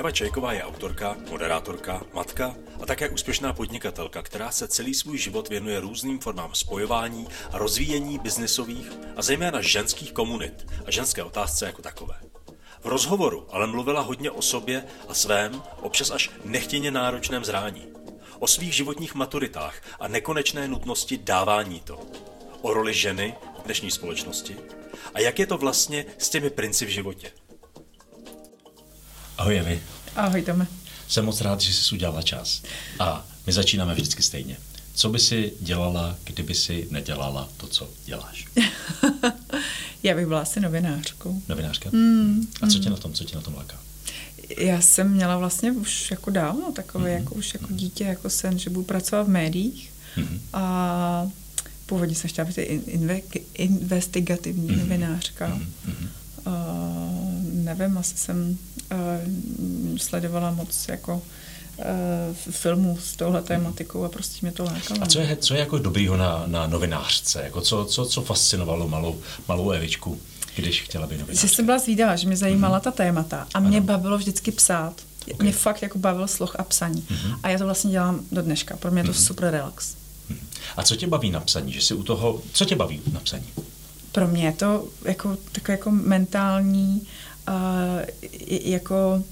Eva Čajková je autorka, moderátorka, matka a také úspěšná podnikatelka, která se celý svůj život věnuje různým formám spojování a rozvíjení biznisových a zejména ženských komunit a ženské otázce jako takové. V rozhovoru ale mluvila hodně o sobě a svém, občas až nechtěně náročném zrání. O svých životních maturitách a nekonečné nutnosti dávání to. O roli ženy v dnešní společnosti a jak je to vlastně s těmi princi v životě. Ahoj Evi. Ahoj Tome. Jsem moc rád, že jsi udělala čas. A my začínáme vždycky stejně. Co by si dělala, kdyby si nedělala to, co děláš? Já bych byla asi novinářkou. Novinářka? Mm, A co tě mm. na tom, co tě na tom láká? Já jsem měla vlastně už jako dávno takové, mm-hmm. jako už jako mm-hmm. dítě, jako sen, že budu pracovat v médiích. Mm-hmm. A původně jsem chtěla být inve, investigativní mm-hmm. novinářka. Mm-hmm. Uh, nevím, asi jsem sledovala moc jako uh, filmů s touhle tématikou a prostě mě to lákalo. A co je, co je jako dobrýho na, na novinářce? Jako co, co, co fascinovalo malou, malou Evičku, když chtěla být novinářka? Že jsem byla zvídavá, že mě zajímala mm-hmm. ta témata a mě ano. bavilo vždycky psát. Okay. Mě fakt jako bavil sloh a psaní. Mm-hmm. A já to vlastně dělám do dneška. Pro mě je to mm-hmm. super relax. Mm-hmm. A co tě baví na psaní? Že jsi u toho, co tě baví na psaní? Pro mě je to jako, takové jako mentální, uh, jako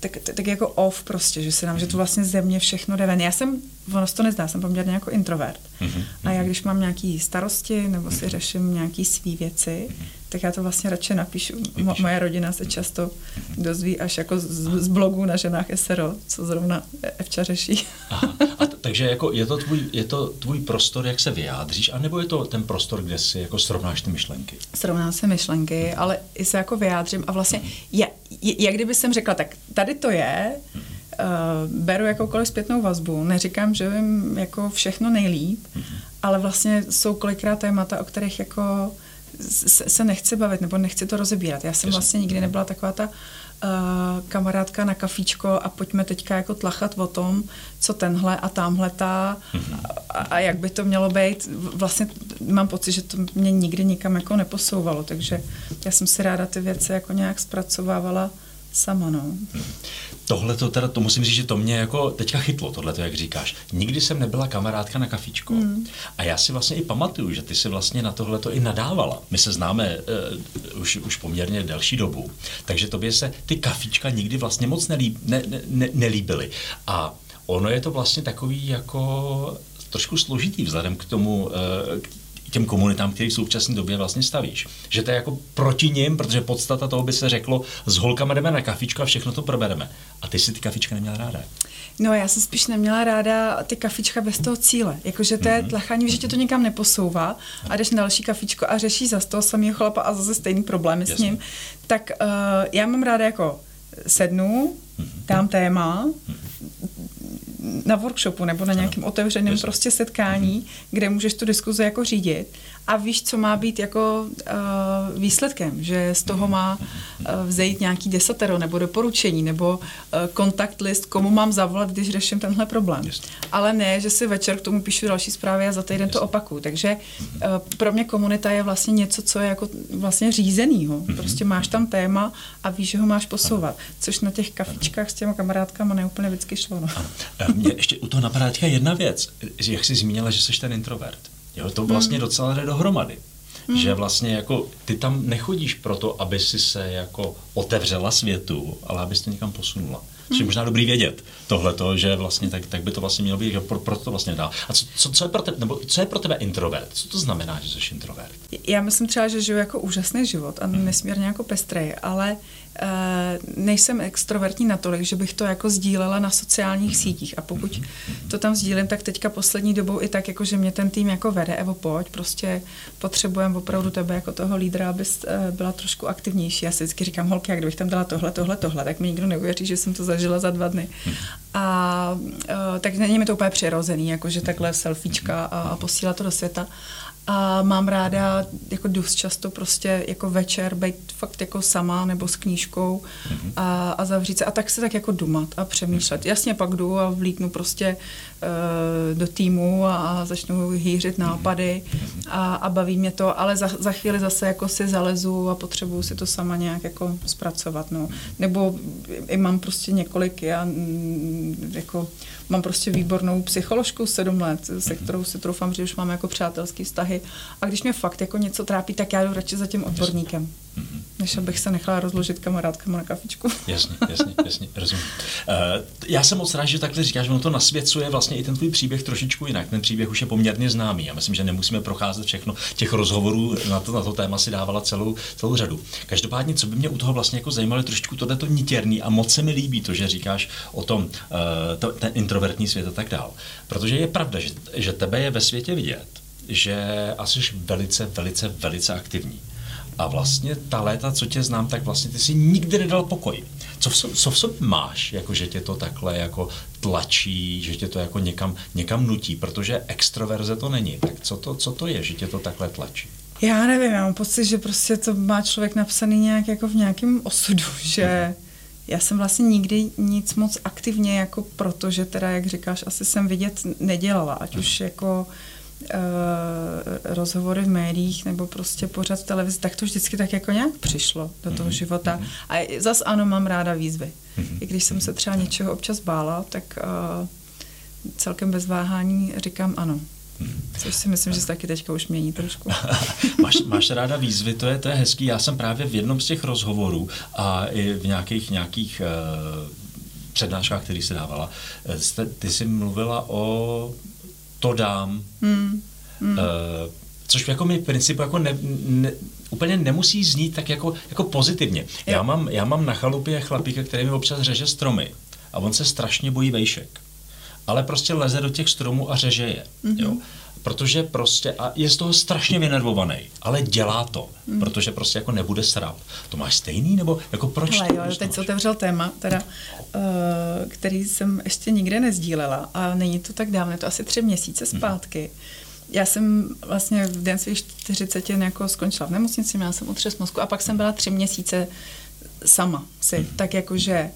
tak, tak jako off prostě, že se nám, že to vlastně ze mě všechno jde ven. Já jsem, ono se to nezdá, jsem poměrně jako introvert. Mm-hmm. A já když mám nějaký starosti nebo si řeším nějaký svý věci, mm-hmm. tak já to vlastně radši napíšu. Mo- moje rodina se často dozví až jako z, z blogu na ženách SRO, co zrovna Evča řeší. Aha. A t- takže jako je, to tvůj, je to tvůj prostor, jak se vyjádříš, anebo je to ten prostor, kde si jako srovnáš ty myšlenky? Srovnám se myšlenky, ale i se jako vyjádřím a vlastně je, jak kdyby jsem řekla, tak tady to je, uh, beru jakoukoliv zpětnou vazbu, neříkám, že vím jako všechno nejlíp, ale vlastně jsou kolikrát témata, o kterých jako se, se nechci bavit nebo nechci to rozebírat. Já jsem vlastně nikdy nebyla taková ta uh, kamarádka na kafíčko a pojďme teďka jako tlachat o tom, co tenhle a tamhle ta a, a jak by to mělo být. Vlastně mám pocit, že to mě nikdy nikam jako neposouvalo, takže já jsem si ráda ty věci jako nějak zpracovávala sama, no. Tohle to teda, to musím říct, že to mě jako teďka chytlo, tohle to, jak říkáš. Nikdy jsem nebyla kamarádka na kafičko. Mm. A já si vlastně i pamatuju, že ty si vlastně na tohle to i nadávala. My se známe uh, už, už poměrně delší dobu. Takže tobě se ty kafička nikdy vlastně moc nelíb, ne, ne, ne, nelíbily. A ono je to vlastně takový jako trošku složitý vzhledem k tomu, uh, k těm komunitám, které v současné době vlastně stavíš. Že to je jako proti nim, protože podstata toho by se řeklo, s holkama jdeme na kafičku a všechno to probereme. A ty si ty kafička neměla ráda. No, já jsem spíš neměla ráda ty kafička bez toho cíle. Jakože to je mm-hmm. tlachání, že tě to nikam neposouvá a jdeš na další kafičko a řešíš za toho samého chlapa a zase stejný problémy Jasně. s ním. Tak uh, já mám ráda jako sednu, mm-hmm. dám téma, mm-hmm na workshopu nebo na nějakém otevřeném prostě setkání, mm-hmm. kde můžeš tu diskuzi jako řídit a víš, co má být jako uh, výsledkem, že z toho má uh, vzejít nějaký desatero nebo doporučení nebo uh, kontakt list, komu mám zavolat, když řeším tenhle problém. Just. Ale ne, že si večer k tomu píšu další zprávy a za týden Just. to opakuju. Takže uh, pro mě komunita je vlastně něco, co je jako vlastně řízenýho. Mm-hmm. Prostě máš tam téma a víš, že ho máš posouvat. Což na těch kafičkách s těma kamarádkama neúplně vždycky šlo. No. Mě ještě u toho napadá jedna věc. Jak jsi zmínila, že jsi ten introvert. Jo, to vlastně hmm. docela jde dohromady. Hmm. Že vlastně jako ty tam nechodíš proto, aby si se jako otevřela světu, ale abys to někam posunula. Což je možná dobrý vědět tohleto, že vlastně tak, tak by to vlastně mělo být, že pro, proto to vlastně dá. A co, co, co, je pro tebe, nebo co je pro tebe introvert? Co to znamená, že jsi introvert? Já myslím třeba, že žiju jako úžasný život a hmm. nesmírně jako pestrej, ale uh, nejsem extrovertní natolik, že bych to jako sdílela na sociálních sítích a pokud to tam sdílím, tak teďka poslední dobou i tak, jako že mě ten tým jako vede, Evo pojď, prostě potřebujeme opravdu tebe jako toho lídra, abys uh, byla trošku aktivnější. Já si vždycky říkám, holky, jak kdybych tam dala tohle, tohle, tohle, tak mi nikdo neuvěří, že jsem to zažila za dva dny. A uh, tak není mi to úplně přirozený, jakože takhle selfiečka a, a posílat to do světa. A mám ráda jako dost často prostě jako večer být fakt jako sama nebo s knížkou mm-hmm. a, a zavřít se a tak se tak jako dumat a přemýšlet. Mm-hmm. Jasně pak jdu a vlíknu prostě do týmu a, začnu hýřit nápady mm-hmm. a, a baví mě to, ale za, za chvíli zase jako si zalezu a potřebuju si to sama nějak jako zpracovat. No. Nebo i mám prostě několik, já mm, jako mám prostě výbornou psycholožku sedm let, se kterou si troufám, že už mám jako přátelský vztahy. A když mě fakt jako něco trápí, tak já jdu radši za tím odborníkem. Než abych se nechala rozložit kamarádkama na kafičku. Jasně, jasně, jasně, rozumím. Uh, já jsem moc rád, že takhle říkáš, ono to nasvěcuje vlastně i ten tvůj příběh trošičku jinak. Ten příběh už je poměrně známý. Já myslím, že nemusíme procházet všechno. Těch rozhovorů na to, na to téma si dávala celou, celou řadu. Každopádně, co by mě u toho vlastně jako zajímalo, je trošičku tohle nitěrný a moc se mi líbí to, že říkáš o tom, uh, to, ten introvertní svět a tak dál. Protože je pravda, že, že tebe je ve světě vidět, že asi jsi velice, velice, velice aktivní. A vlastně ta léta, co tě znám, tak vlastně ty si nikdy nedal pokoj. Co v, co v sobě máš, jako že tě to takhle jako tlačí, že tě to jako někam, někam nutí, protože extroverze to není. Tak co to, co to je, že tě to takhle tlačí? Já nevím, já mám pocit, že prostě to má člověk napsaný nějak jako v nějakém osudu, že já jsem vlastně nikdy nic moc aktivně jako protože teda, jak říkáš, asi jsem vidět nedělala, ať už jako Eh, rozhovory v médiích nebo prostě pořád v televizi, tak to vždycky tak jako nějak přišlo do toho mm-hmm. života. Mhm. A zas ano, mám ráda výzvy. Mm-hmm. I když jsem se třeba něčeho občas bála, tak uh, celkem bez váhání říkám ano. Mhm. Což si myslím, že se taky teďka už mění trošku. máš, máš ráda výzvy, to je, to je hezký. Já jsem právě v jednom z těch rozhovorů a i v nějakých, nějakých uh, přednáškách, který se dávala, jste, ty jsi mluvila o to dám. Hmm. Hmm. Uh, což jako mi principu jako ne, ne, úplně nemusí znít tak jako, jako pozitivně. Já mám, já mám na chalupě chlapíka, který mi občas řeže stromy a on se strašně bojí vejšek. Ale prostě leze do těch stromů a řeže je. Mm-hmm. Jo? Protože prostě, a je z toho strašně vynervovaný, ale dělá to, mm. protože prostě jako nebude srap. To máš stejný, nebo jako proč Hele, to, jo, proč teď se otevřel téma, teda, uh, který jsem ještě nikde nezdílela a není to tak dávno, je to asi tři měsíce mhm. zpátky. Mm. Já jsem vlastně v den svých 40 jako skončila v nemocnici, měla jsem otřes mozku a pak jsem byla tři měsíce sama si, mm. tak jakože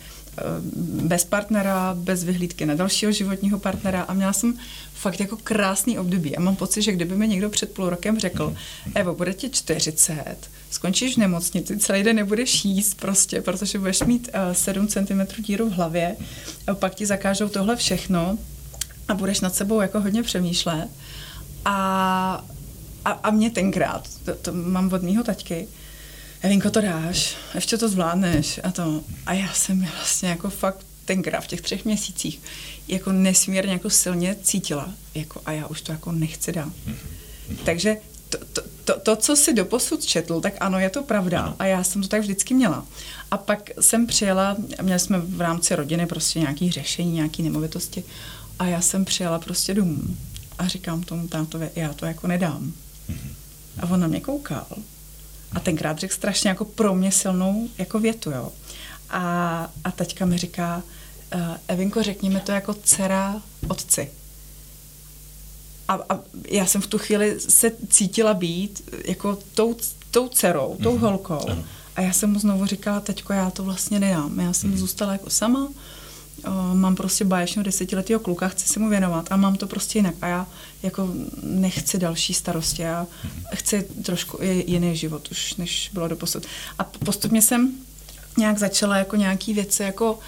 bez partnera, bez vyhlídky na dalšího životního partnera a měla jsem fakt jako krásný období. A mám pocit, že kdyby mi někdo před půl rokem řekl, Evo, bude ti 40, skončíš v nemocnici, celý den nebudeš jíst prostě, protože budeš mít uh, 7 cm díru v hlavě, a pak ti zakážou tohle všechno a budeš nad sebou jako hodně přemýšlet. A, a, a mě tenkrát, to, to mám od mýho taťky, Evinko, to dáš, ještě to zvládneš a to. A já jsem vlastně jako fakt tenkrát v těch třech měsících jako nesmírně jako silně cítila, jako a já už to jako nechci dát. Takže to, to, to, to, co si doposud četl, tak ano, je to pravda. A já jsem to tak vždycky měla. A pak jsem přijela, měli jsme v rámci rodiny prostě nějaký řešení, nějaký nemovitosti. A já jsem přijela prostě domů. A říkám tomu tátovi, já to jako nedám. A on na mě koukal. A tenkrát řekl strašně jako pro mě silnou jako větu, jo. A, a teďka mi říká, uh, Evinko, řekni mi to jako dcera otci. A, a já jsem v tu chvíli se cítila být jako tou, tou dcerou, tou mm-hmm. holkou. A já jsem mu znovu říkala, teďko já to vlastně nedám. Já jsem mm-hmm. zůstala jako sama, mám prostě báječného desetiletého kluka, chci se mu věnovat a mám to prostě jinak. A já jako nechci další starosti, já chci trošku jiný život už, než bylo do posud. A postupně jsem nějak začala jako nějaký věci jako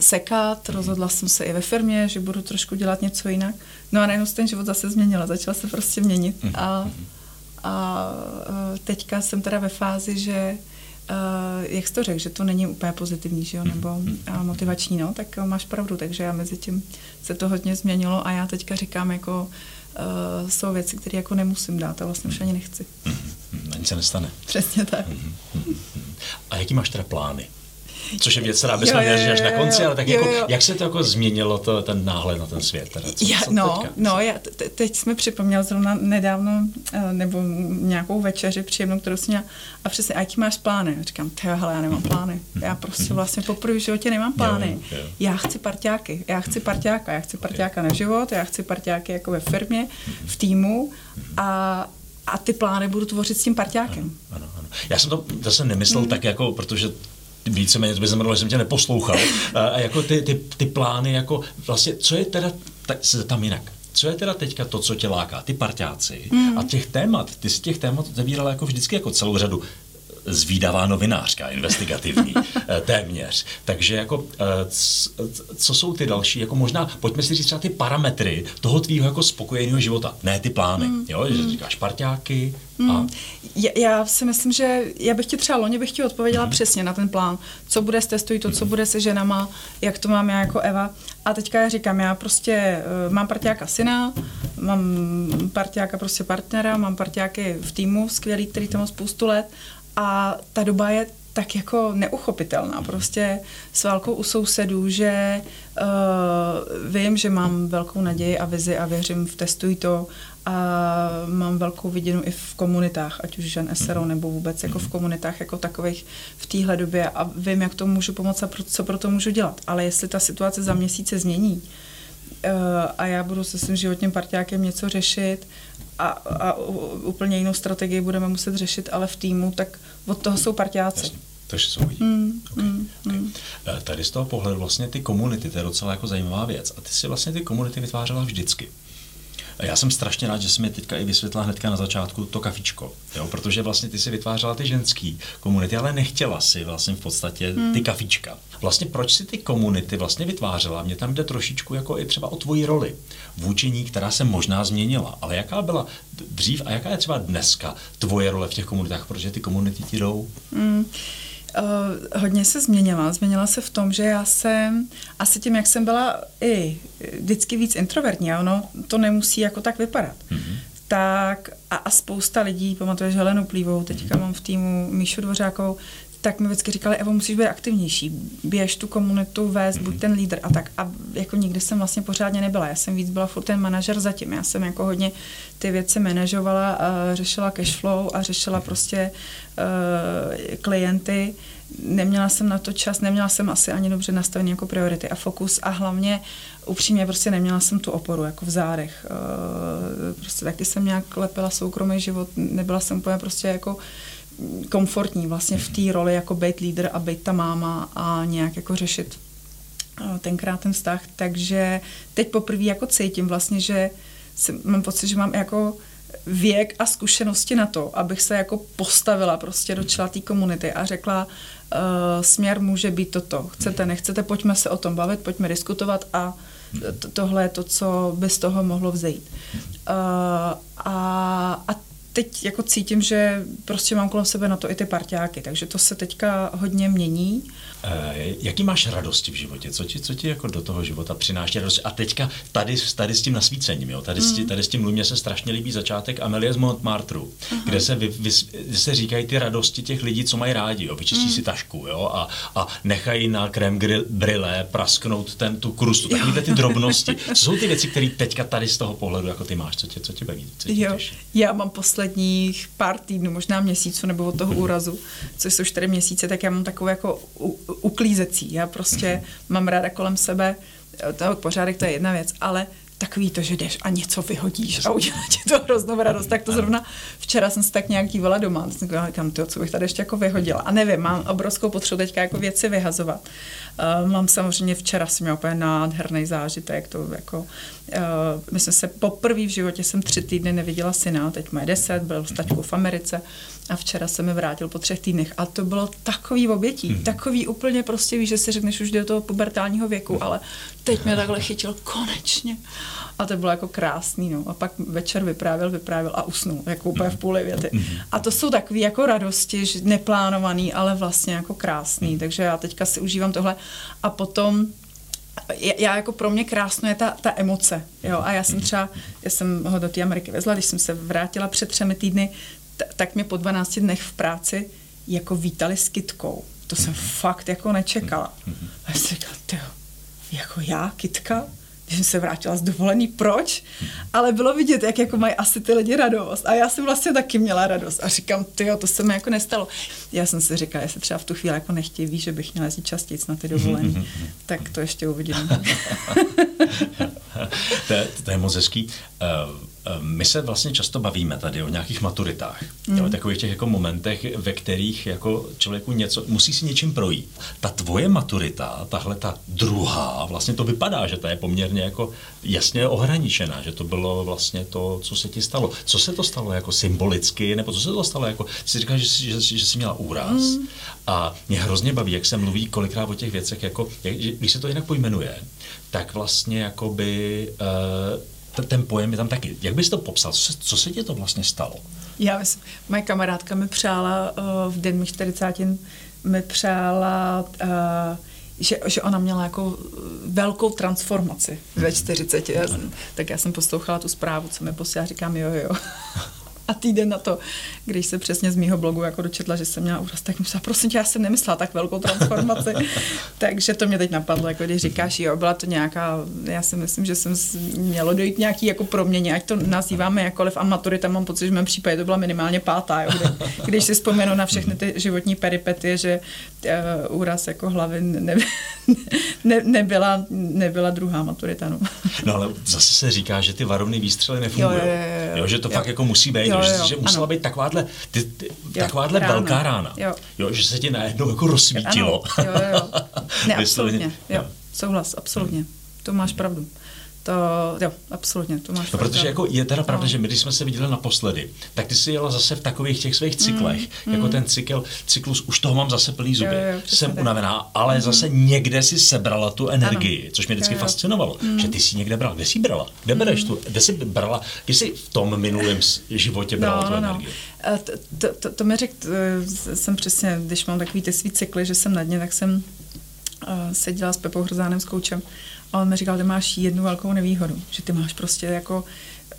sekat, rozhodla jsem se i ve firmě, že budu trošku dělat něco jinak. No a najednou se ten život zase změnila, začala se prostě měnit a, a teďka jsem teda ve fázi, že Uh, jak jsi to řekl, že to není úplně pozitivní, že jo, mhm. nebo uh, motivační, no, tak uh, máš pravdu, takže já mezi tím se to hodně změnilo a já teďka říkám jako uh, jsou věci, které jako nemusím dát a vlastně už ani nechci. Mm-hmm. Ani se nestane. Přesně tak. A jaký máš teda plány? Což je věc, která bychom měli až na konci, ale tak jo, jako, jo. jak se to jako změnilo to, ten náhled na ten svět? Teda? Co, já, co no, teďka? no, já te, teď jsme připomněl zrovna nedávno, eh, nebo nějakou večeři příjemnou, kterou jsem měla, a přesně, a jaký máš plány? Říkám, ty hele, já nemám plány. Já prostě vlastně poprvé v životě nemám plány. Jo, jo. Já chci parťáky, já chci parťáka, já chci parťáka na život, já chci parťáky jako ve firmě, v týmu a a ty plány budu tvořit s tím parťákem. Ano, ano, ano. Já jsem to zase nemyslel mm. tak jako, protože víceméně to by znamenalo, že jsem tě neposlouchal. A jako ty, ty, ty plány, jako vlastně, co je teda, se tam jinak. Co je teda teďka to, co tě láká? Ty parťáci mm. a těch témat, ty si těch témat zabírala jako vždycky jako celou řadu zvídavá novinářka, investigativní, eh, téměř. Takže jako, eh, co jsou ty další, jako možná, pojďme si říct třeba ty parametry toho tvýho jako spokojeného života, ne ty plány, mm. jo, že mm. říkáš parťáky mm. a... Já, já si myslím, že já bych ti třeba loni bych ti odpověděla mm. přesně na ten plán, co bude s testují to, co mm. bude se ženama, jak to mám já jako Eva. A teďka já říkám, já prostě uh, mám parťáka syna, mám parťáka prostě partnera, mám parťáky v týmu skvělý, který tam má spoustu let a ta doba je tak jako neuchopitelná. Prostě s válkou u sousedů, že uh, vím, že mám velkou naději a vizi a věřím v Testuj to a mám velkou vidinu i v komunitách, ať už žen SRO mhm. nebo vůbec jako v mhm. komunitách jako takových v téhle době a vím, jak to můžu pomoct a co pro to můžu dělat. Ale jestli ta situace za měsíc se změní, a já budu se svým životním partiákem něco řešit a, a úplně jinou strategii budeme muset řešit, ale v týmu, tak od toho jsou partiáci. Jasně. Takže jsou lidi. Mm, okay. mm, okay. Mm. Tady z toho pohledu vlastně ty komunity, to je docela jako zajímavá věc. A ty si vlastně ty komunity vytvářela vždycky. Já jsem strašně rád, že jsi mi teďka i vysvětlila hnedka na začátku to kafičko, jo? protože vlastně ty si vytvářela ty ženský komunity, ale nechtěla si vlastně v podstatě hmm. ty kafička. Vlastně proč si ty komunity vlastně vytvářela? Mně tam jde trošičku jako i třeba o tvoji roli vůči ní, která se možná změnila, ale jaká byla dřív a jaká je třeba dneska tvoje role v těch komunitách, protože ty komunity ti jdou? Hmm. Uh, hodně se změnila. Změnila se v tom, že já jsem, asi tím, jak jsem byla i vždycky víc introvertní, a ono to nemusí jako tak vypadat, mm-hmm. tak a, a spousta lidí, pamatuješ Helenu Plívou, teďka mm-hmm. mám v týmu Míšu Dvořákovou, tak mi vždycky říkali, Evo, musíš být aktivnější, běž tu komunitu, vést, buď mhm. ten lídr a tak. A jako nikdy jsem vlastně pořádně nebyla. Já jsem víc byla furt ten manažer zatím. Já jsem jako hodně ty věci manažovala, a řešila cashflow a řešila prostě uh, klienty. Neměla jsem na to čas, neměla jsem asi ani dobře nastavený jako priority a fokus a hlavně upřímně prostě neměla jsem tu oporu jako v zádech. Uh, prostě taky jsem nějak lepila soukromý život, nebyla jsem úplně prostě jako komfortní vlastně v té roli jako být lídr a být ta máma a nějak jako řešit eh, tenkrát ten vztah. Takže teď poprvé jako cítím vlastně, že mám pocit, že mám jako věk a zkušenosti na to, abych se jako postavila prostě do čela té komunity a řekla, uh, směr může být toto. Chcete, nechcete, pojďme se o tom bavit, pojďme diskutovat a to, tohle je to, co by z toho mohlo vzejít. Uh, a, a teď jako cítím, že prostě mám kolem sebe na to i ty parťáky, takže to se teďka hodně mění. E, jaký máš radosti v životě? Co ti, co ti jako do toho života přináší radost? A teďka tady, tady s tím nasvícením, jo? Tady, mm. s tím, tady s tím mně se strašně líbí začátek Amelie z Montmartru, uh-huh. kde se, vy, vy, kde se říkají ty radosti těch lidí, co mají rádi, jo? vyčistí mm. si tašku jo? A, a nechají na krém brille prasknout ten, tu krustu, takové ty drobnosti. Co jsou ty věci, které teďka tady z toho pohledu jako ty máš? Co tě, co tě baví? Co tě jo. Já mám posledních pár týdnů, možná měsíců nebo od toho mm. úrazu, což jsou čtyři měsíce, tak já mám takové jako uklízecí. Já prostě mám ráda kolem sebe, to pořádek to je jedna věc, ale takový to, že jdeš a něco vyhodíš a udělá ti to hroznou radost. Tak to zrovna včera jsem se tak nějak dívala doma, a jsem říkám, to, co bych tady ještě jako vyhodila. A nevím, mám obrovskou potřebu teďka jako věci vyhazovat. Uh, mám samozřejmě včera jsem měla úplně nádherný zážitek, to jako, uh, my jsme se poprvé v životě jsem tři týdny neviděla syna, teď má deset, byl s tačkou v Americe a včera se mi vrátil po třech týdnech a to bylo takový obětí, mm-hmm. takový úplně prostě, víš, že si řekneš už do toho pubertálního věku, ale teď mě takhle chytil konečně. A to bylo jako krásný, no. A pak večer vyprávěl, vyprávěl a usnul, jako úplně v půli věty. Mhm. A to jsou takové jako radosti, že neplánovaný, ale vlastně jako krásný. Mhm. Takže já teďka si užívám tohle. A potom já jako pro mě krásno je ta, ta emoce, jo, a já jsem třeba, já jsem ho do té Ameriky vezla, když jsem se vrátila před třemi týdny, t- tak mě po 12 dnech v práci jako vítali s kitkou. To jsem fakt jako nečekala. A já jsem říkala, jako já, kitka? Když jsem se vrátila z dovolený, proč? Ale bylo vidět, jak jako mají asi ty lidi radost. A já jsem vlastně taky měla radost. A říkám, ty to se mi jako nestalo. Já jsem si říkala, jestli třeba v tu chvíli jako nechtějí, že bych měla jezdit častěji na ty dovolený. tak to ještě uvidím. to, je, to je moc hezký. Uh, my se vlastně často bavíme tady o nějakých maturitách, mm. o takových těch jako momentech, ve kterých jako člověku něco, musí si něčím projít. Ta tvoje maturita, tahle ta druhá, vlastně to vypadá, že ta je poměrně jako jasně ohraničená, že to bylo vlastně to, co se ti stalo. Co se to stalo jako symbolicky, nebo co se to stalo jako, jsi říkal, že, že, že, že jsi měla úraz mm. a mě hrozně baví, jak se mluví kolikrát o těch věcech, jako, jak, když se to jinak pojmenuje, tak vlastně jakoby uh, ten pojem je tam taky. Jak bys to popsal? Co se, co se ti to vlastně stalo? Já myslím, moje kamarádka mi přála uh, v den mých 40 mi přála uh, že, že ona měla jako velkou transformaci ve 40. Já jsem, tak já jsem poslouchala tu zprávu, co mi posílá, říkám jo, jo. A týden na to, když se přesně z mýho blogu jako dočetla, že jsem měla úraz, tak myslela, prosím tě, já jsem nemyslela tak velkou transformaci. Takže to mě teď napadlo, jako když říkáš, jo, byla to nějaká, já si myslím, že jsem mělo dojít nějaký jako proměně, ať to nazýváme jakoliv a maturita, mám pocit, že v mém případě to byla minimálně pátá, jo, kdy, když si vzpomenu na všechny ty životní peripetie, že uh, úraz jako hlavy ne, ne, nebyla, nebyla druhá maturita. No. no ale zase se říká, že ty varovné výstřely nefungují. Jo, jo, jo, jo, jo, že to jo. fakt jako musí být, jo, jo, že, že musela ano. být takováhle, ty, ty, jo, takováhle rána. velká rána. Jo. jo. že se ti najednou jako rozsvítilo. Ano, jo, jo. Ne, absolutně. Jo. Souhlas, absolutně. To máš pravdu. To, jo, absolutně, to máš. No, protože jako je teda pravda, no. že my, když jsme se viděli naposledy, tak ty jsi jela zase v takových těch svých cyklech, mm, jako mm. ten cykl, cyklus, už toho mám zase plný zuby, jo, jo, jsem tak. unavená, ale mm. zase někde si sebrala tu energii, ano. což mě vždycky jo, jo. fascinovalo, mm. že ty si někde brala, kde jsi brala, kde mm. bereš tu, kde jsi brala, kde jsi v tom minulém životě brala no, tu no. energii. To, to, to, to mi řekl, jsem přesně, když mám takový ty svý cykly, že jsem na dně, tak jsem uh, seděla s Pepou Hrzánem, s koučem a on mi říkal, že máš jednu velkou nevýhodu, že ty máš prostě jako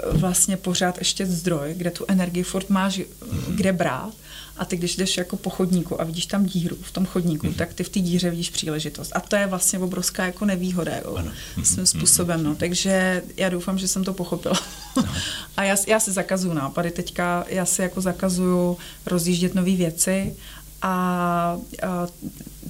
e, vlastně pořád ještě zdroj, kde tu energii furt máš mm-hmm. kde brát a ty když jdeš jako po chodníku a vidíš tam díru v tom chodníku, mm-hmm. tak ty v té díře vidíš příležitost. A to je vlastně obrovská jako nevýhoda, jo, ano. svým mm-hmm. způsobem, no. Takže já doufám, že jsem to pochopila. A já, já si zakazuju nápady teďka, já si jako zakazuju rozjíždět nové věci a, a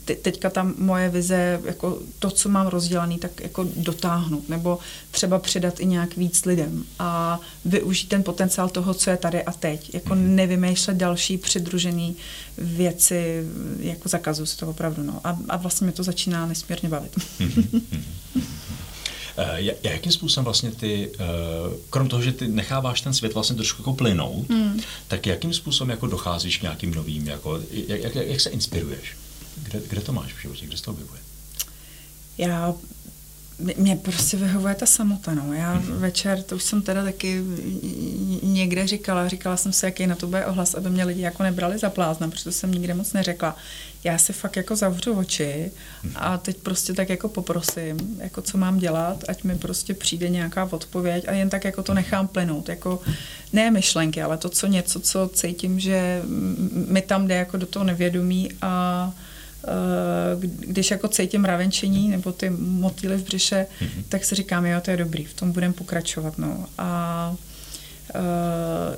te, teďka tam moje vize, jako to, co mám rozdělaný, tak jako dotáhnout, nebo třeba předat i nějak víc lidem a využít ten potenciál toho, co je tady a teď. Jako mm. nevymýšlet další přidružené věci, jako zakazu se to opravdu. No. A, a vlastně mě to začíná nesmírně bavit. Mm-hmm. Uh, jakým způsobem vlastně ty, uh, krom toho, že ty necháváš ten svět vlastně trošku jako plynout, mm. tak jakým způsobem jako docházíš k nějakým novým, jako, jak, jak, jak se inspiruješ? Kde, kde to máš v životě, kde se to objevuje? Já mě prostě vyhovuje ta samota, no. Já mm-hmm. večer, to už jsem teda taky někde říkala, říkala jsem si, jaký na to bude ohlas, aby mě lidi jako nebrali za blázna, protože to jsem nikde moc neřekla. Já si fakt jako zavřu oči a teď prostě tak jako poprosím, jako co mám dělat, ať mi prostě přijde nějaká odpověď a jen tak jako to nechám plynout, jako ne myšlenky, ale to, co něco, co cítím, že mi tam jde jako do toho nevědomí a když jako cítím ravenčení nebo ty motýly v břiše, mm-hmm. tak si říkám, jo, to je dobrý, v tom budeme pokračovat. No. A uh,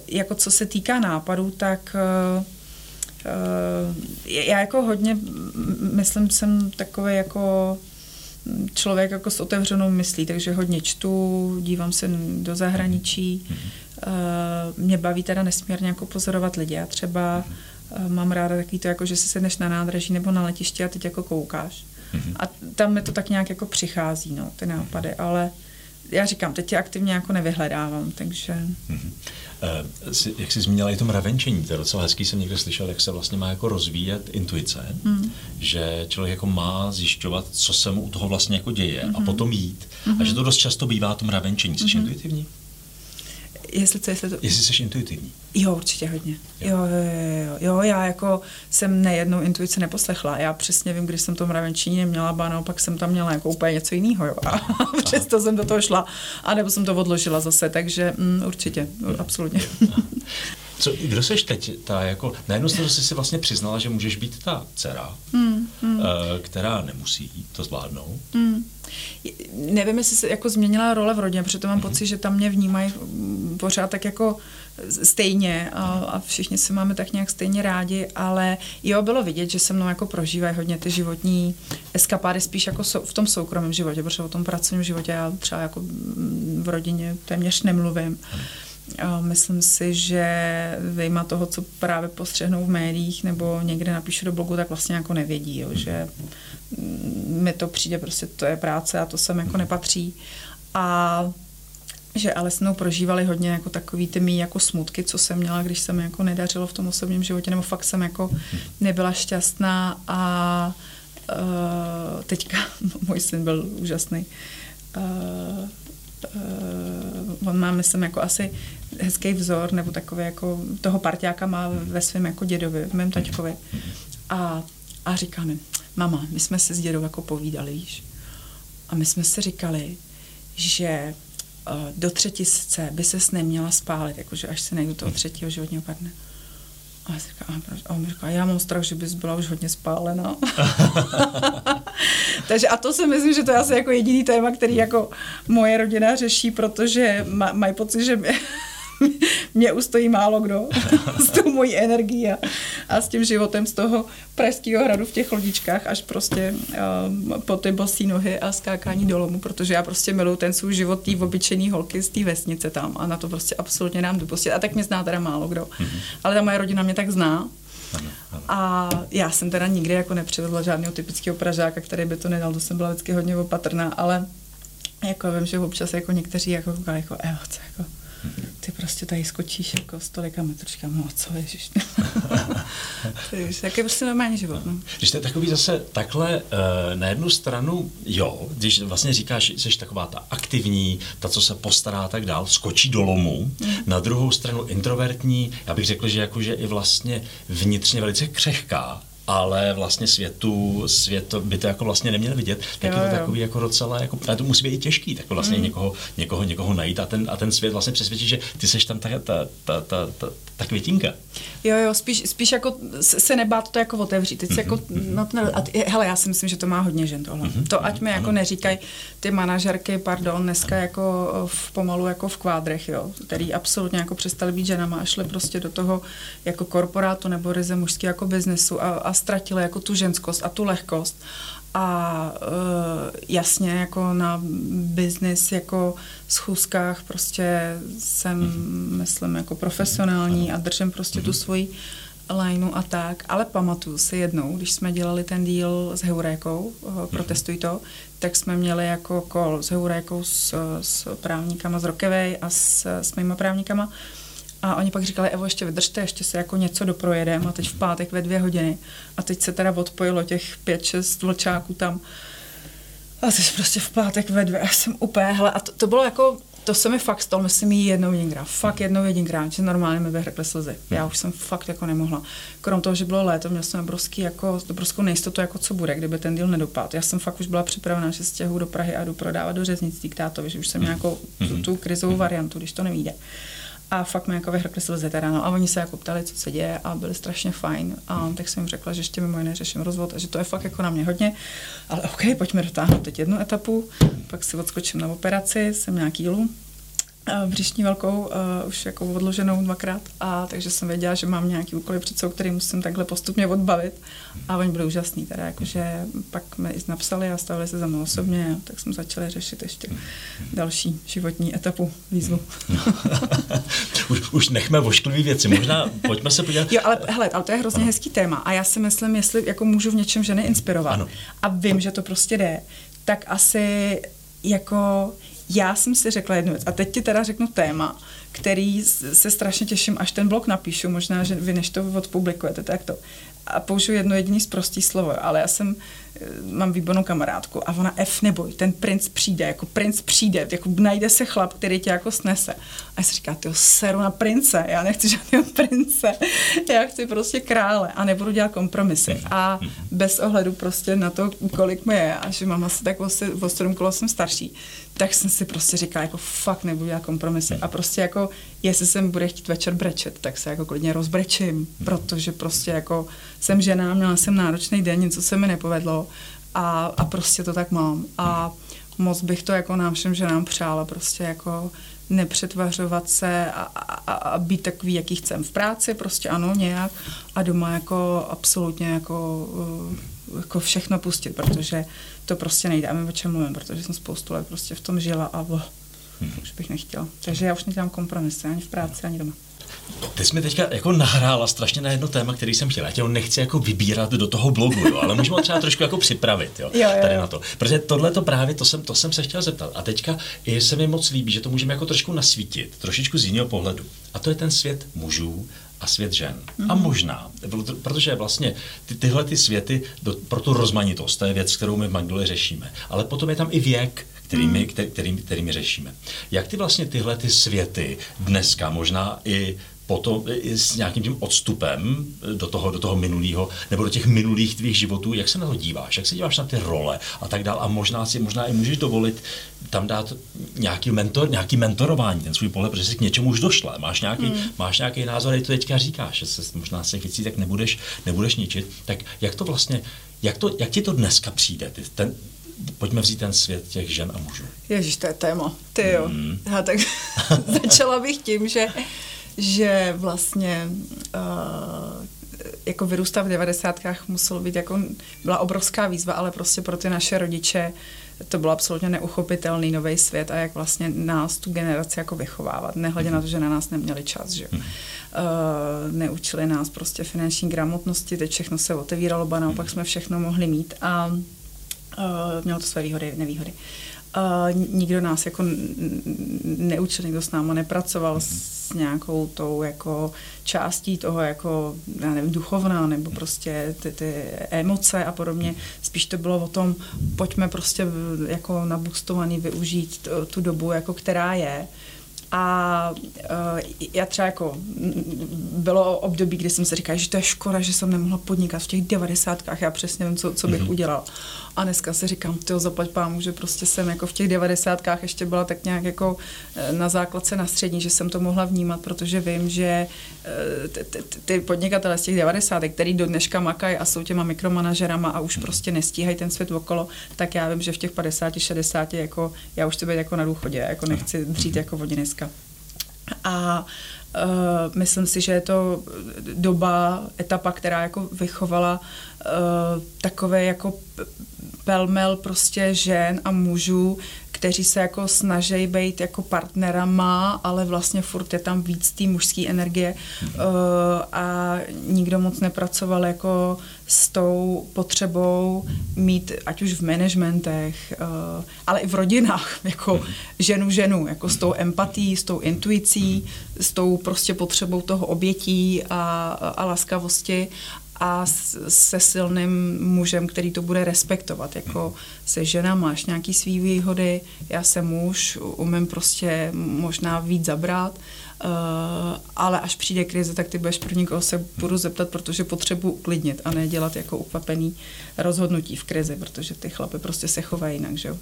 jako co se týká nápadů, tak uh, já jako hodně, myslím, jsem takový jako člověk jako s otevřenou myslí, takže hodně čtu, dívám se do zahraničí. Uh, mě baví teda nesmírně jako pozorovat lidi. Já třeba Eh, mám ráda takový to, jako že si sedneš na nádraží nebo na letišti a teď jako koukáš. Mm-hmm. A tam mi to tak nějak jako přichází, no, ty nápady, ale já říkám, teď tě aktivně jako nevyhledávám, takže... Mm-hmm. Uh, jak jsi zmínila i tom ravenčení, to je docela hezký, jsem někde slyšel, jak se vlastně má jako rozvíjet intuice, mm. že člověk jako má zjišťovat, co se mu u toho vlastně jako děje mm-hmm. a potom jít. Mm-hmm. A že to dost často bývá tom ravenčení. Jsi mm-hmm. intuitivní? Jestli, co, jestli, to... jestli jsi intuitivní. Jo, určitě hodně. Jo. Jo, jo, jo, jo, já jako jsem nejednou intuici neposlechla. Já přesně vím, když jsem to mravenčí neměla, ba naopak jsem tam měla jako úplně něco jiného. Jo. A přesto jsem do toho šla, anebo jsem to odložila zase, takže mm, určitě, absolutně. Co, kdo seš teď? Ta jako, na jednu stranu jsi si vlastně přiznala, že můžeš být ta dcera, mm, mm. Která nemusí to zvládnout. Mm. Nevím, jestli se jako změnila role v rodině, protože to mám mm. pocit, že tam mě vnímají pořád tak jako stejně a, a všichni se máme tak nějak stejně rádi, ale jo, bylo vidět, že se mnou jako prožívají hodně ty životní eskapády spíš jako so, v tom soukromém životě, protože o tom pracovním životě já třeba jako v rodině téměř nemluvím. Myslím si, že vyjma toho, co právě postřehnou v médiích nebo někde napíšu do blogu, tak vlastně jako nevědí, jo, že mi to přijde, prostě to je práce a to sem jako nepatří. A že ale s mnou prožívali hodně jako takový ty mý jako smutky, co jsem měla, když se mi jako nedařilo v tom osobním životě, nebo fakt jsem jako nebyla šťastná a uh, teďka můj syn byl úžasný. Uh, uh, on má, myslím, jako asi hezký vzor, nebo takový jako toho parťáka má ve svém jako dědovi, v mém taťkovi. A, a říká mi, mama, my jsme se s dědou jako povídali, víš. A my jsme si říkali, že uh, do třetisce by ses neměla spálit, jakože až se najdu toho třetího životního partnera. A, říká, a, proč? a on mi říká, já mám strach, že bys byla už hodně spálena. Takže a to si myslím, že to je asi jako jediný téma, který jako moje rodina řeší, protože mají pocit, že mě, mě ustojí málo kdo s tou mojí energií a, a s tím životem z toho pražského hradu v těch lodičkách až prostě um, po ty bosí nohy a skákání do lomu, protože já prostě miluju ten svůj život té obyčejný holky z té vesnice tam a na to prostě absolutně nám dopustit. A tak mě zná teda málo kdo. Mm-hmm. Ale ta moje rodina mě tak zná, a já jsem teda nikdy jako nepřivedla žádného typického pražáka, který by to nedal, to jsem byla vždycky hodně opatrná, ale jako vím, že občas jako někteří jako jako Evo, co jako, ty prostě tady skočíš jako s tolika metročkama, no co ježiš. tak je prostě normální život. No. Když to je takový zase takhle eh, na jednu stranu, jo, když vlastně říkáš, že jsi taková ta aktivní, ta, co se postará a tak dál, skočí do lomu, mm. na druhou stranu introvertní, já bych řekl, že jakože i vlastně vnitřně velice křehká, ale vlastně světu, svět by to jako vlastně neměl vidět, tak jo, je to takový jo. jako docela, jako, ale to musí být i těžký, tak vlastně mm. někoho, někoho, někoho najít a ten, a ten svět vlastně přesvědčí, že ty seš tam ta, ta, ta, ta, ta, ta květinka. Jo, jo, spíš, spíš jako se nebát to jako otevřít. Teď mm-hmm. jako, mhm. no, a ty, hele, já si myslím, že to má hodně žen tohle. Mm-hmm. To ať mi jako ano. neříkají ty manažerky, pardon, dneska jako v, pomalu jako v kvádrech, jo, který absolutně jako přestali být ženama a šli prostě do toho jako korporátu nebo ryze mužský jako biznesu a, a ztratili jako tu ženskost a tu lehkost. A uh, jasně, jako na business, jako schůzkách prostě jsem, mm-hmm. myslím, jako profesionální a držím prostě mm-hmm. tu mhm. svoji lineu a tak, ale pamatuju si jednou, když jsme dělali ten deal s Heurékou, uh, protestuj to, tak jsme měli jako call s Heurékou, s, s právníkama z Rokevej a s, s mýma právníkama a oni pak říkali, Evo, ještě vydržte, ještě se jako něco doprojedeme a teď v pátek ve dvě hodiny. A teď se teda odpojilo těch pět, šest vlčáků tam. A teď prostě v pátek ve dvě, já jsem úplně, hele, a to, to bylo jako, to se mi fakt stalo, myslím, jednou jedinkrát, fakt jednou jedinkrát, že normálně mi vyhrkly slzy. Já už jsem fakt jako nemohla. Krom toho, že bylo léto, měl jsem obrovský, jako, obrovskou nejistotu, jako co bude, kdyby ten díl nedopadl. Já jsem fakt už byla připravená, že stěhu do Prahy a jdu prodávat do řeznictví k tátovi, že už jsem nějakou tu, tu krizovou variantu, když to nevíde. A fakt mi jako vyhrkli slzy teda, no. A oni se jako ptali, co se děje a byli strašně fajn. A tak jsem jim řekla, že ještě mimo jiné řeším rozvod a že to je fakt jako na mě hodně. Ale OK, pojďme dotáhnout teď jednu etapu, pak si odskočím na operaci, jsem nějaký jílu břišní velkou, uh, už jako odloženou dvakrát, a takže jsem věděla, že mám nějaký úkoly před sebou, který musím takhle postupně odbavit. A oni byli úžasní, teda jakože pak mi napsali a stavili se za mnou osobně, tak jsme začali řešit ještě další životní etapu výzvu. už, už nechme vošklivý věci, možná pojďme se podívat. Jo, ale hele, ale to je hrozně ano. hezký téma a já si myslím, jestli jako můžu v něčem ženy inspirovat ano. a vím, že to prostě jde, tak asi jako já jsem si řekla jednu věc a teď ti teda řeknu téma, který se strašně těším, až ten blog napíšu, možná, že vy než to odpublikujete, tak to. A použiju jedno jediné prostý slovo, ale já jsem mám výbornou kamarádku a ona F neboj, ten princ přijde, jako princ přijde, jako najde se chlap, který tě jako snese. A já si říká, ty seru na prince, já nechci žádného prince, já chci prostě krále a nebudu dělat kompromisy. A bez ohledu prostě na to, kolik mi je a že mám asi tak o, o sedm kolo jsem starší, tak jsem si prostě říkala, jako fakt nebudu dělat kompromisy. A prostě jako, jestli jsem bude chtít večer brečet, tak se jako klidně rozbrečím, protože prostě jako jsem žena, měla jsem náročný den, něco se mi nepovedlo a, a prostě to tak mám. A moc bych to jako nám všem ženám přála prostě jako nepřetvařovat se a, a, a být takový, jaký chcem v práci, prostě ano, nějak a doma jako absolutně jako, uh, jako všechno pustit, protože to prostě nejde. A my o čem mluvím, protože jsem spoustu let prostě v tom žila a oh, hmm. už bych nechtěla. Takže já už nedělám kompromisy ani v práci, ani doma. Ty jsi mi teďka jako nahrála strašně na jedno téma, který jsem chtěla. Já tě ho nechci jako vybírat do toho blogu, jo, ale můžeme ho třeba trošku jako připravit, jo, jo, jo, tady na to. Protože tohle to právě, to jsem, to jsem se chtěl zeptat. A teďka i se mi moc líbí, že to můžeme jako trošku nasvítit, trošičku z jiného pohledu. A to je ten svět mužů a svět žen. Mm-hmm. A možná, protože vlastně ty, tyhle ty světy do, pro tu rozmanitost, to je věc, kterou my v Magdole řešíme. Ale potom je tam i věk, kterými, mm. který, kterými řešíme. Jak ty vlastně tyhle ty světy dneska, možná i potom s nějakým tím odstupem do toho, do toho minulého, nebo do těch minulých tvých životů, jak se na to díváš, jak se díváš na ty role a tak dál a možná si možná i můžeš dovolit tam dát nějaký, mentor, nějaký mentorování, ten svůj pohled, protože jsi k něčemu už došla, máš nějaký, hmm. máš nějaký názor, a to teďka říkáš, že se možná se věcí tak nebudeš, nebudeš ničit, tak jak to vlastně, jak, to, jak ti to dneska přijde, ty, ten, pojďme vzít ten svět těch žen a mužů. Ježíš, to je téma. Ty jo. Mm. Já tak začala bych tím, že že vlastně uh, jako vyrůstat v devadesátkách muselo být jako, byla obrovská výzva, ale prostě pro ty naše rodiče to bylo absolutně neuchopitelný nový svět a jak vlastně nás, tu generaci jako vychovávat, nehledě na to, že na nás neměli čas, že uh, neučili nás prostě finanční gramotnosti, teď všechno se otevíralo, ba naopak jsme všechno mohli mít a uh, mělo to své výhody, nevýhody. Uh, nikdo nás jako neučil, nikdo s námi nepracoval s nějakou tou jako částí toho jako, já nevím, duchovná nebo prostě ty, ty emoce a podobně. Spíš to bylo o tom, pojďme prostě jako nabustovaný využít tu dobu, jako která je a uh, já třeba jako, bylo období, kdy jsem se říkala, že to je škoda, že jsem nemohla podnikat v těch devadesátkách, já přesně vím, co, co bych mm-hmm. udělal. A dneska si říkám, ty zaplať pámu, že prostě jsem jako v těch devadesátkách ještě byla tak nějak jako eh, na základce na střední, že jsem to mohla vnímat, protože vím, že eh, ty podnikatele z těch devadesátek, který do dneška makají a jsou těma mikromanažerama a už prostě nestíhají ten svět okolo, tak já vím, že v těch 50, 60 jako já už chci být jako na důchodě, jako nechci dřít jako oni dneska. A Uh, myslím si, že je to doba, etapa, která jako vychovala uh, takové jako pelmel prostě žen a mužů, kteří se jako snaží být jako partnerama, ale vlastně furt je tam víc té mužské energie mm-hmm. uh, a nikdo moc nepracoval jako s tou potřebou mít, ať už v managementech, uh, ale i v rodinách, jako mm-hmm. ženu ženu, jako s tou empatí, s tou intuicí, s tou prostě potřebou toho obětí a, a laskavosti a se silným mužem, který to bude respektovat. Jako se žena, máš nějaký svý výhody, já jsem muž, umím prostě možná víc zabrat, uh, ale až přijde krize, tak ty budeš první, koho se budu zeptat, protože potřebuji uklidnit a ne dělat jako ukvapený rozhodnutí v krizi, protože ty chlapy prostě se chovají jinak, že jo.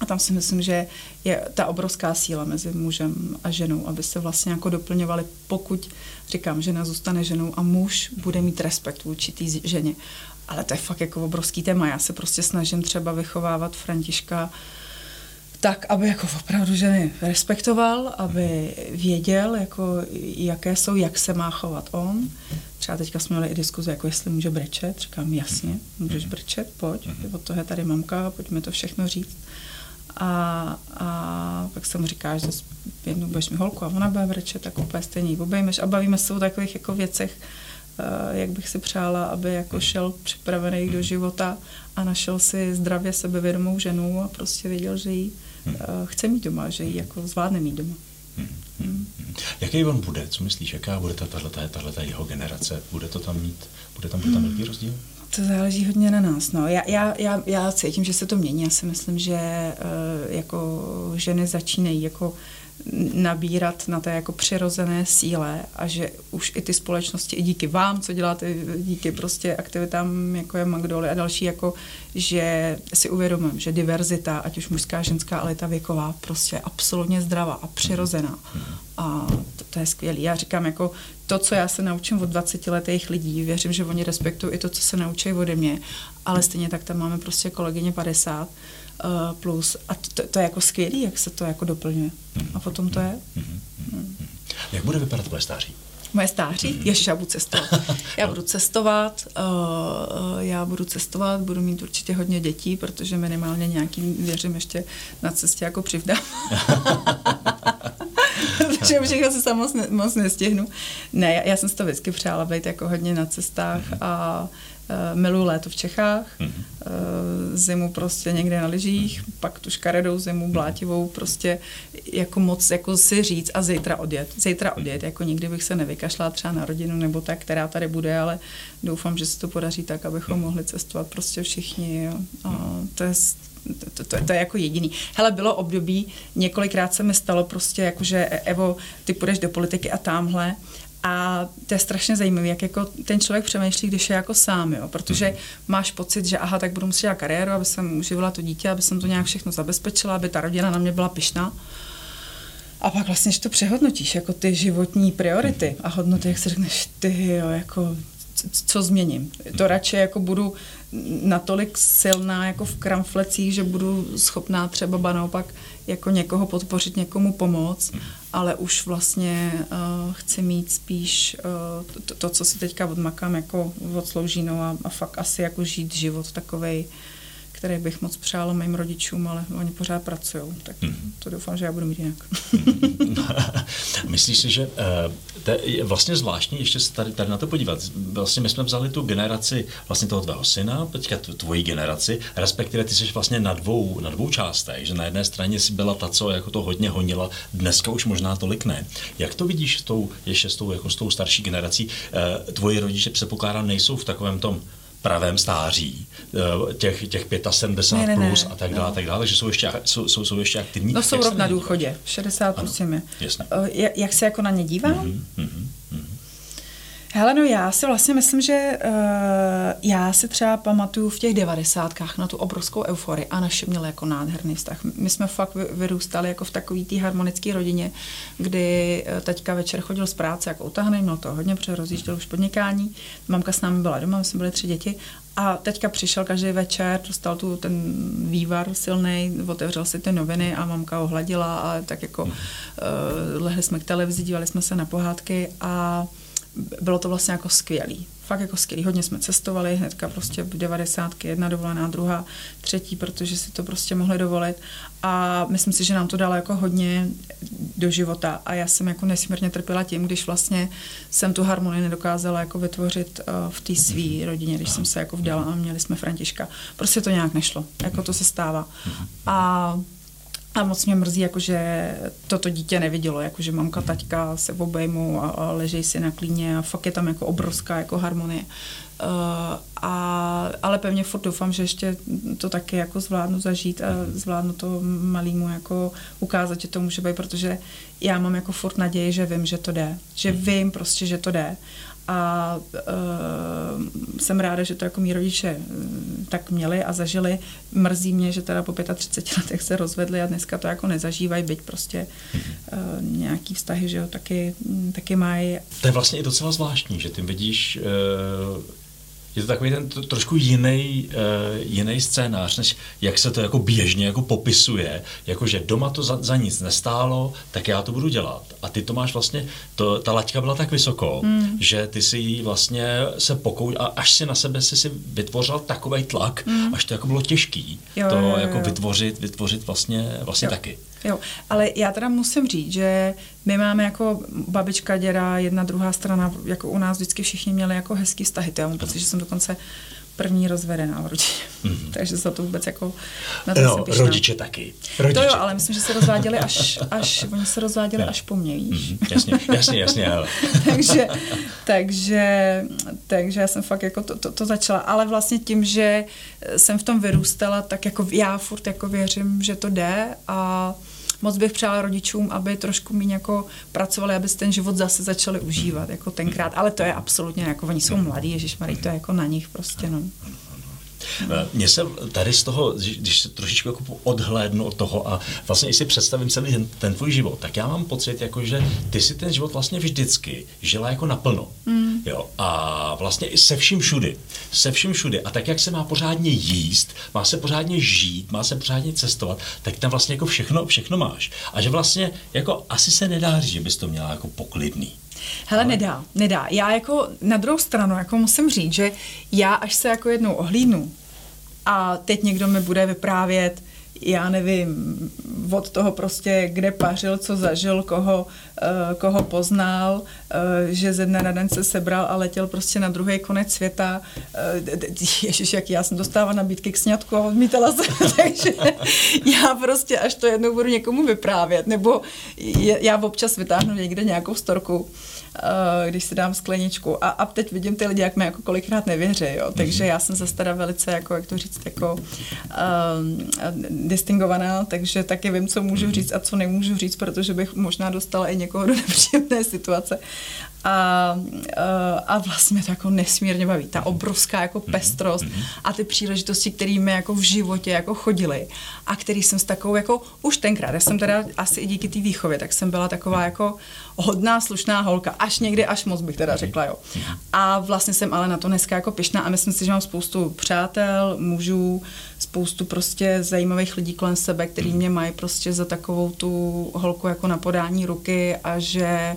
A tam si myslím, že je ta obrovská síla mezi mužem a ženou, aby se vlastně jako doplňovali, pokud, říkám, žena zůstane ženou a muž bude mít respekt vůči té ženě. Ale to je fakt jako obrovský téma. Já se prostě snažím třeba vychovávat Františka tak, aby jako opravdu ženy respektoval, aby věděl, jako, jaké jsou, jak se má chovat on. Třeba teďka jsme měli i diskuzi, jako jestli může brečet. Říkám, jasně, můžeš brečet, pojď, od toho je tady mamka, pojďme to všechno říct. A, a pak jsem říká, že jednou budeš mi holku a ona bude brečet, tak úplně stejně obejmeš a bavíme se o takových jako věcech, uh, jak bych si přála, aby jako šel připravený do života a našel si zdravě sebevědomou ženu a prostě věděl, že ji uh, chce mít doma, že ji jako zvládne mít doma. Hmm. Jaký on bude? Co myslíš, jaká bude ta, tato, tato jeho generace? Bude to tam mít, bude tam, bude tam velký rozdíl? To záleží hodně na nás. No. Já, já, já, já cítím, že se to mění. Já si myslím, že uh, jako ženy začínají jako nabírat na té jako přirozené síle a že už i ty společnosti, i díky vám, co děláte, díky prostě aktivitám, jako je Magdoli a další, jako, že si uvědomím, že diverzita, ať už mužská, ženská, ale ta věková, prostě je absolutně zdravá a přirozená. A to, to je skvělé. Já říkám, jako to, co já se naučím od 20 letých lidí, věřím, že oni respektují i to, co se naučí ode mě, ale stejně tak tam máme prostě kolegyně 50, uh, plus. A to, to je jako skvělý, jak se to jako doplňuje. A potom to je. Jak bude vypadat tvoje stáří? Moje stáří? Mm. Ježiš, já budu cestovat. Já budu cestovat, uh, já budu cestovat, budu mít určitě hodně dětí, protože minimálně nějakým, věřím, ještě na cestě jako přivdám. protože všechno se sama moc, moc nestihnu. Ne, já, já jsem si to vždycky přála být jako hodně na cestách mm. a miluji léto v Čechách, mm. uh, zimu prostě někde na lyžích, pak tu škaredou zimu, blátivou, prostě jako moc jako si říct a zítra odjet. Zítra odjet, jako nikdy bych se nevykašla třeba na rodinu nebo tak, která tady bude, ale doufám, že se to podaří tak, abychom mohli cestovat prostě všichni. Jo. A to je to, to, to je jako jediný. Hele, bylo období, několikrát se mi stalo prostě jako, že Evo, ty půjdeš do politiky a tamhle a to je strašně zajímavé, jak jako ten člověk přemýšlí, když je jako sám, jo? protože mm. máš pocit, že aha, tak budu muset dělat kariéru, aby jsem uživila to dítě, aby jsem to nějak všechno zabezpečila, aby ta rodina na mě byla pyšná. A pak vlastně, když to přehodnotíš, jako ty životní priority a hodnoty, jak si řekneš, ty jo, jako co změním. To radši jako budu natolik silná jako v kramflecích, že budu schopná třeba ba naopak jako někoho podpořit, někomu pomoct, ale už vlastně uh, chci mít spíš uh, to, to, co si teďka odmakám jako odsloužínou a, a fakt asi jako žít život takovej, který bych moc přála mým rodičům, ale oni pořád pracují, tak hmm. to doufám, že já budu mít jinak. Myslíš si, že uh, to je vlastně zvláštní ještě se tady, tady na to podívat. Vlastně my jsme vzali tu generaci vlastně toho tvého syna, teďka tvoji generaci, respektive ty jsi vlastně na dvou, na dvou částech, že na jedné straně si byla ta, co jako to hodně honila, dneska už možná tolik ne. Jak to vidíš s tou, ještě s tou, jako s tou starší generací? Uh, tvoji rodiče se pokládá nejsou v takovém tom pravém stáří, eh, těch, těch 75 ne, ne, plus a tak dále, no. tak dále, takže jsou ještě, jsou, jsou, jsou ještě aktivní. No jsou rok na důchodě, 60 plus je. Jak, jak se jako na ně dívám? Mm-hmm, mm-hmm. Hele, no já si vlastně myslím, že uh, já si třeba pamatuju v těch devadesátkách na tu obrovskou euforii a naše měli jako nádherný vztah. My jsme fakt vyrůstali jako v takové té harmonické rodině, kdy uh, teďka večer chodil z práce jako utahaný, měl to hodně, protože rozjížděl už podnikání. Mamka s námi byla doma, my jsme byli tři děti a teďka přišel každý večer, dostal tu ten vývar silný, otevřel si ty noviny a mamka ho hladila a tak jako uh, lehli jsme k televizi, dívali jsme se na pohádky a bylo to vlastně jako skvělý. Fakt jako skvělý. Hodně jsme cestovali, hnedka prostě v 90. jedna dovolená, druhá, třetí, protože si to prostě mohli dovolit. A myslím si, že nám to dalo jako hodně do života. A já jsem jako nesmírně trpěla tím, když vlastně jsem tu harmonii nedokázala jako vytvořit uh, v té své rodině, když jsem se jako vdala a měli jsme Františka. Prostě to nějak nešlo. Jako to se stává. A a moc mě mrzí, jakože toto dítě nevidělo, jakože mamka, taťka se obejmou a, a ležej si na klíně a fakt je tam jako obrovská jako harmonie. Uh, a, ale pevně furt doufám, že ještě to taky jako zvládnu zažít a zvládnu to malýmu jako ukázat, že to může být, protože já mám jako furt naději, že vím, že to jde. Že vím prostě, že to jde a uh, jsem ráda, že to jako mý rodiče uh, tak měli a zažili. Mrzí mě, že teda po 35 letech se rozvedli a dneska to jako nezažívají, byť prostě uh, nějaký vztahy, že jo, taky, taky mají. To je vlastně i docela zvláštní, že ty vidíš uh je to takový ten trošku jiný, uh, jiný scénář, než jak se to jako běžně jako popisuje, jako že doma to za, za nic nestálo, tak já to budu dělat. A ty to máš vlastně, to, ta laťka byla tak vysoko, mm. že ty si vlastně se pokouš a až si na sebe si, si vytvořil takový tlak, mm. až to jako bylo těžký jo, to jo, jo, jako vytvořit, vytvořit vlastně, vlastně jo. taky. Jo, ale já teda musím říct, že my máme jako babička, děda, jedna, druhá strana, jako u nás vždycky všichni měli jako hezký vztahy. To já mám pocit, že jsem dokonce první rozvedená v rodině. Mm-hmm. Takže za to vůbec jako na to no, rodiče taky. Rodiče. To jo, ale myslím, že se rozváděli až, až oni se rozváděli až po mně. Mm-hmm. Jasně, jasně, jasně, ale. takže, takže, takže já jsem fakt jako to, to, to, začala, ale vlastně tím, že jsem v tom vyrůstala, tak jako já furt jako věřím, že to jde a moc bych přála rodičům, aby trošku méně jako pracovali, aby si ten život zase začali užívat, jako tenkrát. Ale to je absolutně, jako oni jsou mladí, Ježíš to je jako na nich prostě, no. Eh, mně se tady z toho, když se trošičku jako odhlédnu od toho a vlastně si představím celý ten, ten tvůj život, tak já mám pocit, jako, že ty si ten život vlastně vždycky žila jako naplno. Mm. Jo? A vlastně i se vším všudy. Se vším všudy. A tak, jak se má pořádně jíst, má se pořádně žít, má se pořádně cestovat, tak tam vlastně jako všechno, všechno máš. A že vlastně jako asi se nedá říct, že bys to měla jako poklidný. Hele, Ale... nedá, nedá. Já jako na druhou stranu jako musím říct, že já až se jako jednou ohlídnu a teď někdo mi bude vyprávět, já nevím, od toho prostě, kde pařil, co zažil, koho, uh, koho poznal, uh, že ze dne na den se sebral a letěl prostě na druhý konec světa. Uh, Ježiš, jak já jsem dostávala nabídky k sňatku a odmítala se, takže já prostě až to jednou budu někomu vyprávět, nebo já občas vytáhnu někde nějakou storku, Eh, když si dám skleničku. A, a teď vidím ty lidi, jak mi jako kolikrát nevěří, jo. Takže já jsem zase teda velice, jako, jak to říct, jako um, distingovaná, takže taky vím, co můžu říct a co nemůžu říct, protože bych možná dostala i někoho do nepříjemné situace a, a vlastně mě to jako nesmírně baví. Ta obrovská jako mhm. pestrost mhm. a ty příležitosti, které mi jako v životě jako chodily a který jsem s takovou jako už tenkrát, já jsem teda asi i díky té výchově, tak jsem byla taková jako hodná, slušná holka, až někdy až moc bych teda mhm. řekla, jo. A vlastně jsem ale na to dneska jako pyšná a myslím si, že mám spoustu přátel, mužů, spoustu prostě zajímavých lidí kolem sebe, který mě mají prostě za takovou tu holku jako na podání ruky a že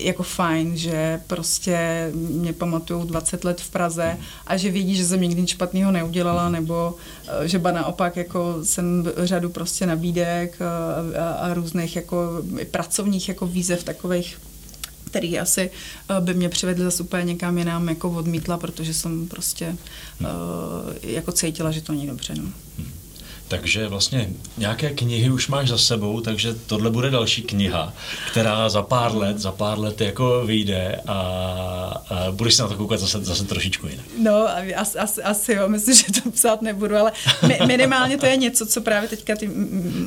jako fajn, že prostě mě pamatují 20 let v Praze a že vědí, že jsem nikdy nic špatného neudělala, nebo eh, že ba naopak jako jsem řadu prostě nabídek a, a, a různých jako pracovních jako výzev takových který asi eh, by mě přivedl zase úplně někam jinam jako odmítla, protože jsem prostě uh, jako cítila, že to není dobře. No. Hmm. Takže vlastně nějaké knihy už máš za sebou, takže tohle bude další kniha, která za pár let, za pár let jako vyjde a, a budeš se na to koukat zase, zase trošičku jinak. No, asi, asi, asi jo, myslím, že to psát nebudu, ale minimálně to je něco, co právě teďka ty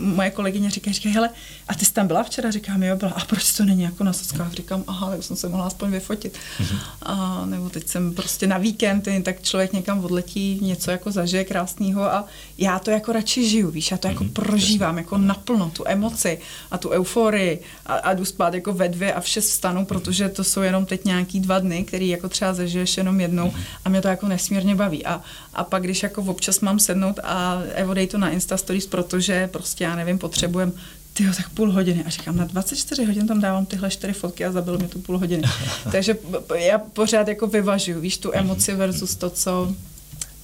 moje kolegyně říkají, říkají, hele, a ty jsi tam byla včera? Říkám, jo, byla. A proč to není jako na sockách? Říkám, aha, tak jsem se mohla aspoň vyfotit. Mm-hmm. A, nebo teď jsem prostě na víkend, tak člověk někam odletí, něco jako zažije krásného a já to jako radši radši žiju, víš, já to jako mm-hmm, prožívám, jako naplno, tu emoci a tu euforii a, a jdu spát jako ve dvě a v šest vstanu, protože to jsou jenom teď nějaký dva dny, který jako třeba zažiješ jenom jednou mm-hmm. a mě to jako nesmírně baví. A, a pak, když jako občas mám sednout a Evo dej to na Insta Stories, protože prostě já nevím, potřebujem ty tak půl hodiny. A říkám, na 24 hodin tam dávám tyhle čtyři fotky a zabilo mi tu půl hodiny. Takže já pořád jako vyvažuju, víš, tu mhm. emoci versus to, co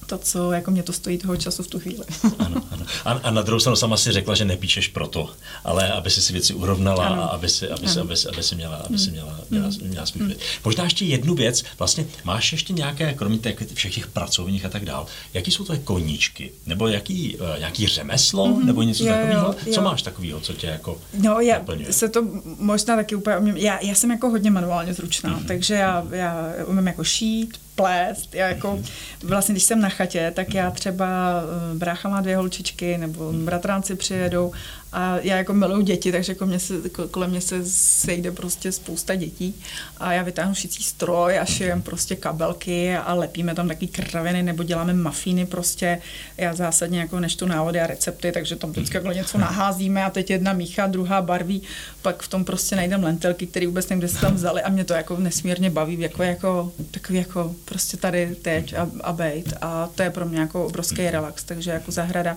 to, co jako mě to stojí toho času v tu chvíli. ano, ano. A, a na druhou stranu sama si řekla, že nepíšeš proto, ale aby si si věci urovnala ano. a aby si, aby, si, aby, si, aby si měla, aby si měla, měla, měla, měla svůj klid. Možná ještě jednu věc, vlastně máš ještě nějaké, kromě těch, všech těch pracovních a tak dál, jaký jsou tvoje koníčky? Nebo jaký, uh, nějaký řemeslo? Mm-hmm. Nebo něco jo, takového? Jo, co máš takového, co tě jako No, já naplňuje? se to možná taky úplně umím. Já, já jsem jako hodně manuálně zručná, mm-hmm. takže já, já umím jako šít, plést. Já jako, vlastně, když jsem na chatě, tak já třeba, eh, brácha má dvě holčičky, nebo bratránci přijedou a já jako miluju děti, takže kolem mě se, kolem mě se sejde prostě spousta dětí. A já vytáhnu šicí stroj a šijem prostě kabelky a lepíme tam taky kraviny nebo děláme mafíny prostě. Já zásadně jako neštu návody a recepty, takže tam vždycky jako něco naházíme a teď jedna míchá, druhá barví, pak v tom prostě najdem lentilky, které vůbec nevím, kde se tam vzali a mě to jako nesmírně baví, jako, jako takový jako prostě tady teď a, a bejt. A to je pro mě jako obrovský relax, takže jako zahrada.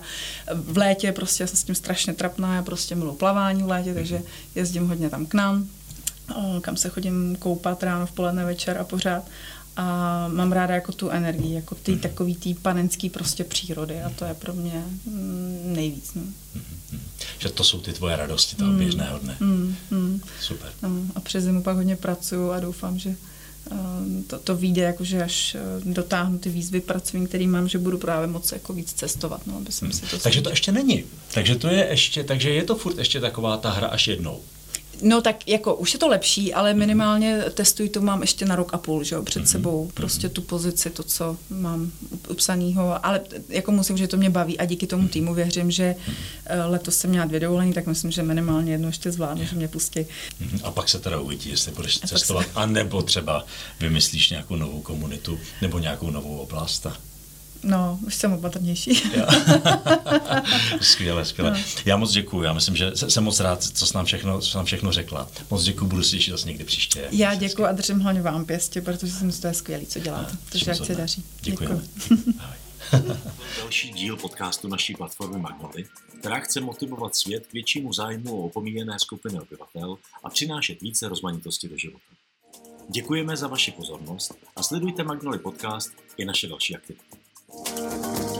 V létě prostě jsem s tím strašně trapná, já prostě miluji plavání v létě, takže jezdím hodně tam k nám, kam se chodím koupat ráno, v poledne, večer a pořád a mám ráda jako tu energii, jako ty takový tý panenský prostě přírody a to je pro mě mm, nejvíc. No. Že to jsou ty tvoje radosti toho mm, běžného dne. Mm, mm. Super. No, a přes zimu pak hodně pracuju a doufám, že to, to vyjde, jakože až eh, dotáhnu ty výzvy pracovní, který mám, že budu právě moc jako víc cestovat. No, aby jsem hmm. si to takže to ještě není. Takže to je ještě, takže je to furt ještě taková ta hra až jednou. No tak jako už je to lepší, ale minimálně testuji to mám ještě na rok a půl, že jo, před mhm. sebou, prostě tu pozici, to, co mám upsanýho, ale jako musím, že to mě baví a díky tomu týmu věřím, že eh, letos jsem měla dvě dovolení, tak myslím, že minimálně jedno ještě zvládnu, že mě pustí. Mhm. A pak se teda uvidí, jestli budeš cestovat, a nebo třeba vymyslíš nějakou novou komunitu nebo nějakou novou oblast. No, už jsem opatrnější. skvěle, skvěle. No. Já moc děkuji. Já myslím, že jsem moc rád, co jsi nám všechno, co jsi nám všechno řekla. Moc děkuji, budu si zase někdy příště. Já děkuji a držím hlavně vám pěstě, protože jsem to je skvělý, co děláte. Takže jak se daří. Děkuji. Další díl podcastu naší platformy Magnoly, která chce motivovat svět k většímu zájmu o opomíjené skupiny obyvatel a přinášet více rozmanitosti do života. Děkujeme za vaši pozornost a sledujte Magnoli Podcast i naše další aktivity. Música